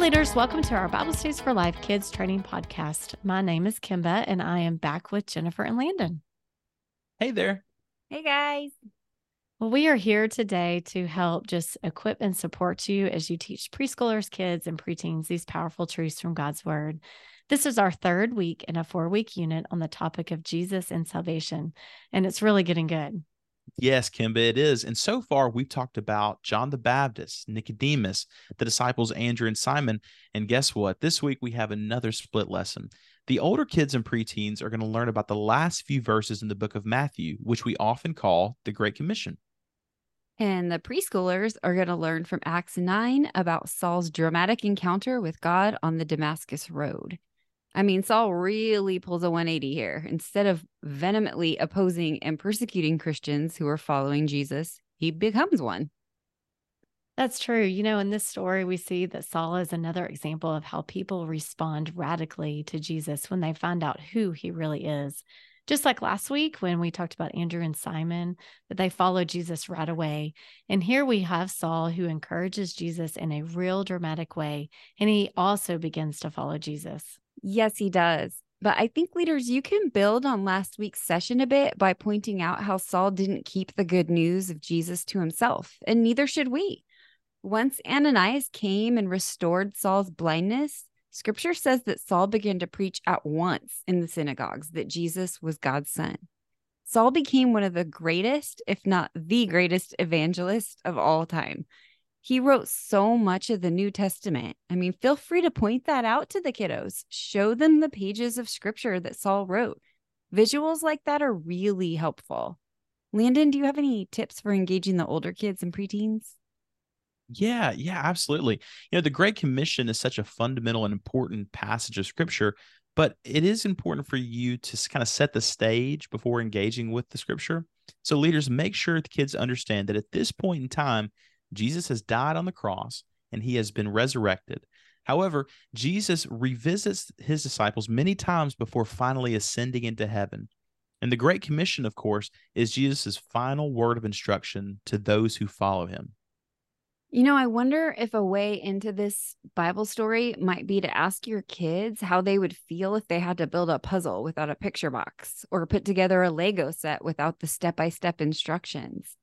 leaders. Welcome to our Bible Studies for Life Kids Training Podcast. My name is Kimba, and I am back with Jennifer and Landon. Hey there. Hey, guys. Well, we are here today to help just equip and support you as you teach preschoolers, kids, and preteens these powerful truths from God's Word. This is our third week in a four week unit on the topic of Jesus and salvation, and it's really getting good. Yes, Kimba, it is. And so far, we've talked about John the Baptist, Nicodemus, the disciples Andrew and Simon. And guess what? This week, we have another split lesson. The older kids and preteens are going to learn about the last few verses in the book of Matthew, which we often call the Great Commission. And the preschoolers are going to learn from Acts 9 about Saul's dramatic encounter with God on the Damascus Road. I mean, Saul really pulls a 180 here. Instead of vehemently opposing and persecuting Christians who are following Jesus, he becomes one. That's true. You know, in this story, we see that Saul is another example of how people respond radically to Jesus when they find out who he really is. Just like last week when we talked about Andrew and Simon, that they followed Jesus right away. And here we have Saul who encourages Jesus in a real dramatic way. And he also begins to follow Jesus. Yes, he does. But I think leaders, you can build on last week's session a bit by pointing out how Saul didn't keep the good news of Jesus to himself, and neither should we. Once Ananias came and restored Saul's blindness, scripture says that Saul began to preach at once in the synagogues that Jesus was God's son. Saul became one of the greatest, if not the greatest evangelist of all time. He wrote so much of the New Testament. I mean, feel free to point that out to the kiddos. Show them the pages of scripture that Saul wrote. Visuals like that are really helpful. Landon, do you have any tips for engaging the older kids and preteens? Yeah, yeah, absolutely. You know, the Great Commission is such a fundamental and important passage of scripture, but it is important for you to kind of set the stage before engaging with the scripture. So, leaders, make sure the kids understand that at this point in time, Jesus has died on the cross and he has been resurrected. However, Jesus revisits his disciples many times before finally ascending into heaven. And the Great Commission, of course, is Jesus' final word of instruction to those who follow him. You know, I wonder if a way into this Bible story might be to ask your kids how they would feel if they had to build a puzzle without a picture box or put together a Lego set without the step by step instructions.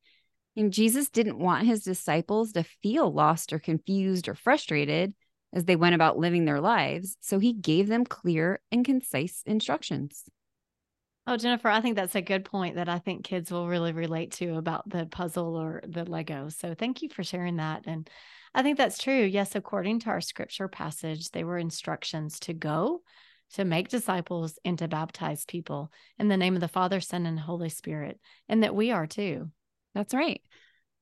And Jesus didn't want his disciples to feel lost or confused or frustrated as they went about living their lives. So he gave them clear and concise instructions. Oh, Jennifer, I think that's a good point that I think kids will really relate to about the puzzle or the Lego. So thank you for sharing that. And I think that's true. Yes, according to our scripture passage, they were instructions to go, to make disciples, and to baptize people in the name of the Father, Son, and Holy Spirit, and that we are too. That's right.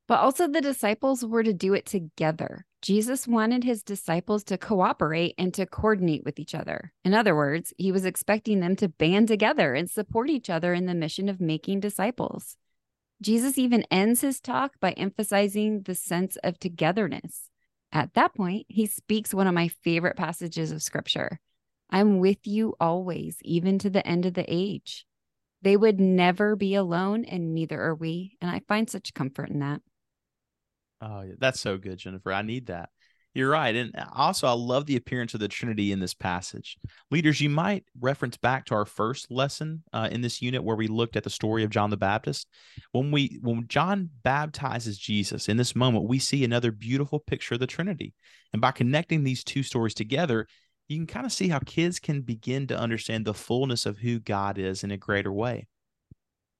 But also, the disciples were to do it together. Jesus wanted his disciples to cooperate and to coordinate with each other. In other words, he was expecting them to band together and support each other in the mission of making disciples. Jesus even ends his talk by emphasizing the sense of togetherness. At that point, he speaks one of my favorite passages of scripture I'm with you always, even to the end of the age. They would never be alone, and neither are we. And I find such comfort in that. Oh, that's so good, Jennifer. I need that. You're right. And also, I love the appearance of the Trinity in this passage. Leaders, you might reference back to our first lesson uh, in this unit where we looked at the story of John the Baptist. When we when John baptizes Jesus in this moment, we see another beautiful picture of the Trinity. And by connecting these two stories together, you can kind of see how kids can begin to understand the fullness of who God is in a greater way.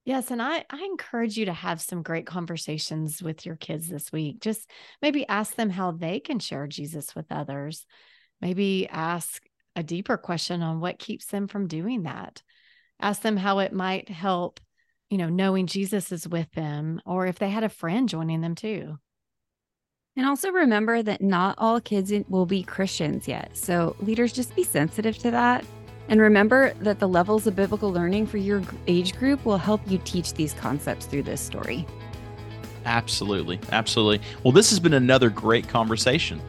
Yes, and I I encourage you to have some great conversations with your kids this week. Just maybe ask them how they can share Jesus with others. Maybe ask a deeper question on what keeps them from doing that. Ask them how it might help, you know, knowing Jesus is with them or if they had a friend joining them too. And also remember that not all kids will be Christians yet. So, leaders, just be sensitive to that. And remember that the levels of biblical learning for your age group will help you teach these concepts through this story. Absolutely. Absolutely. Well, this has been another great conversation.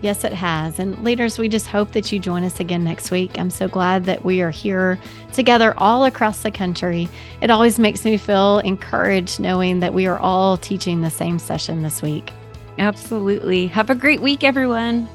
Yes, it has. And leaders, we just hope that you join us again next week. I'm so glad that we are here together all across the country. It always makes me feel encouraged knowing that we are all teaching the same session this week. Absolutely. Have a great week, everyone.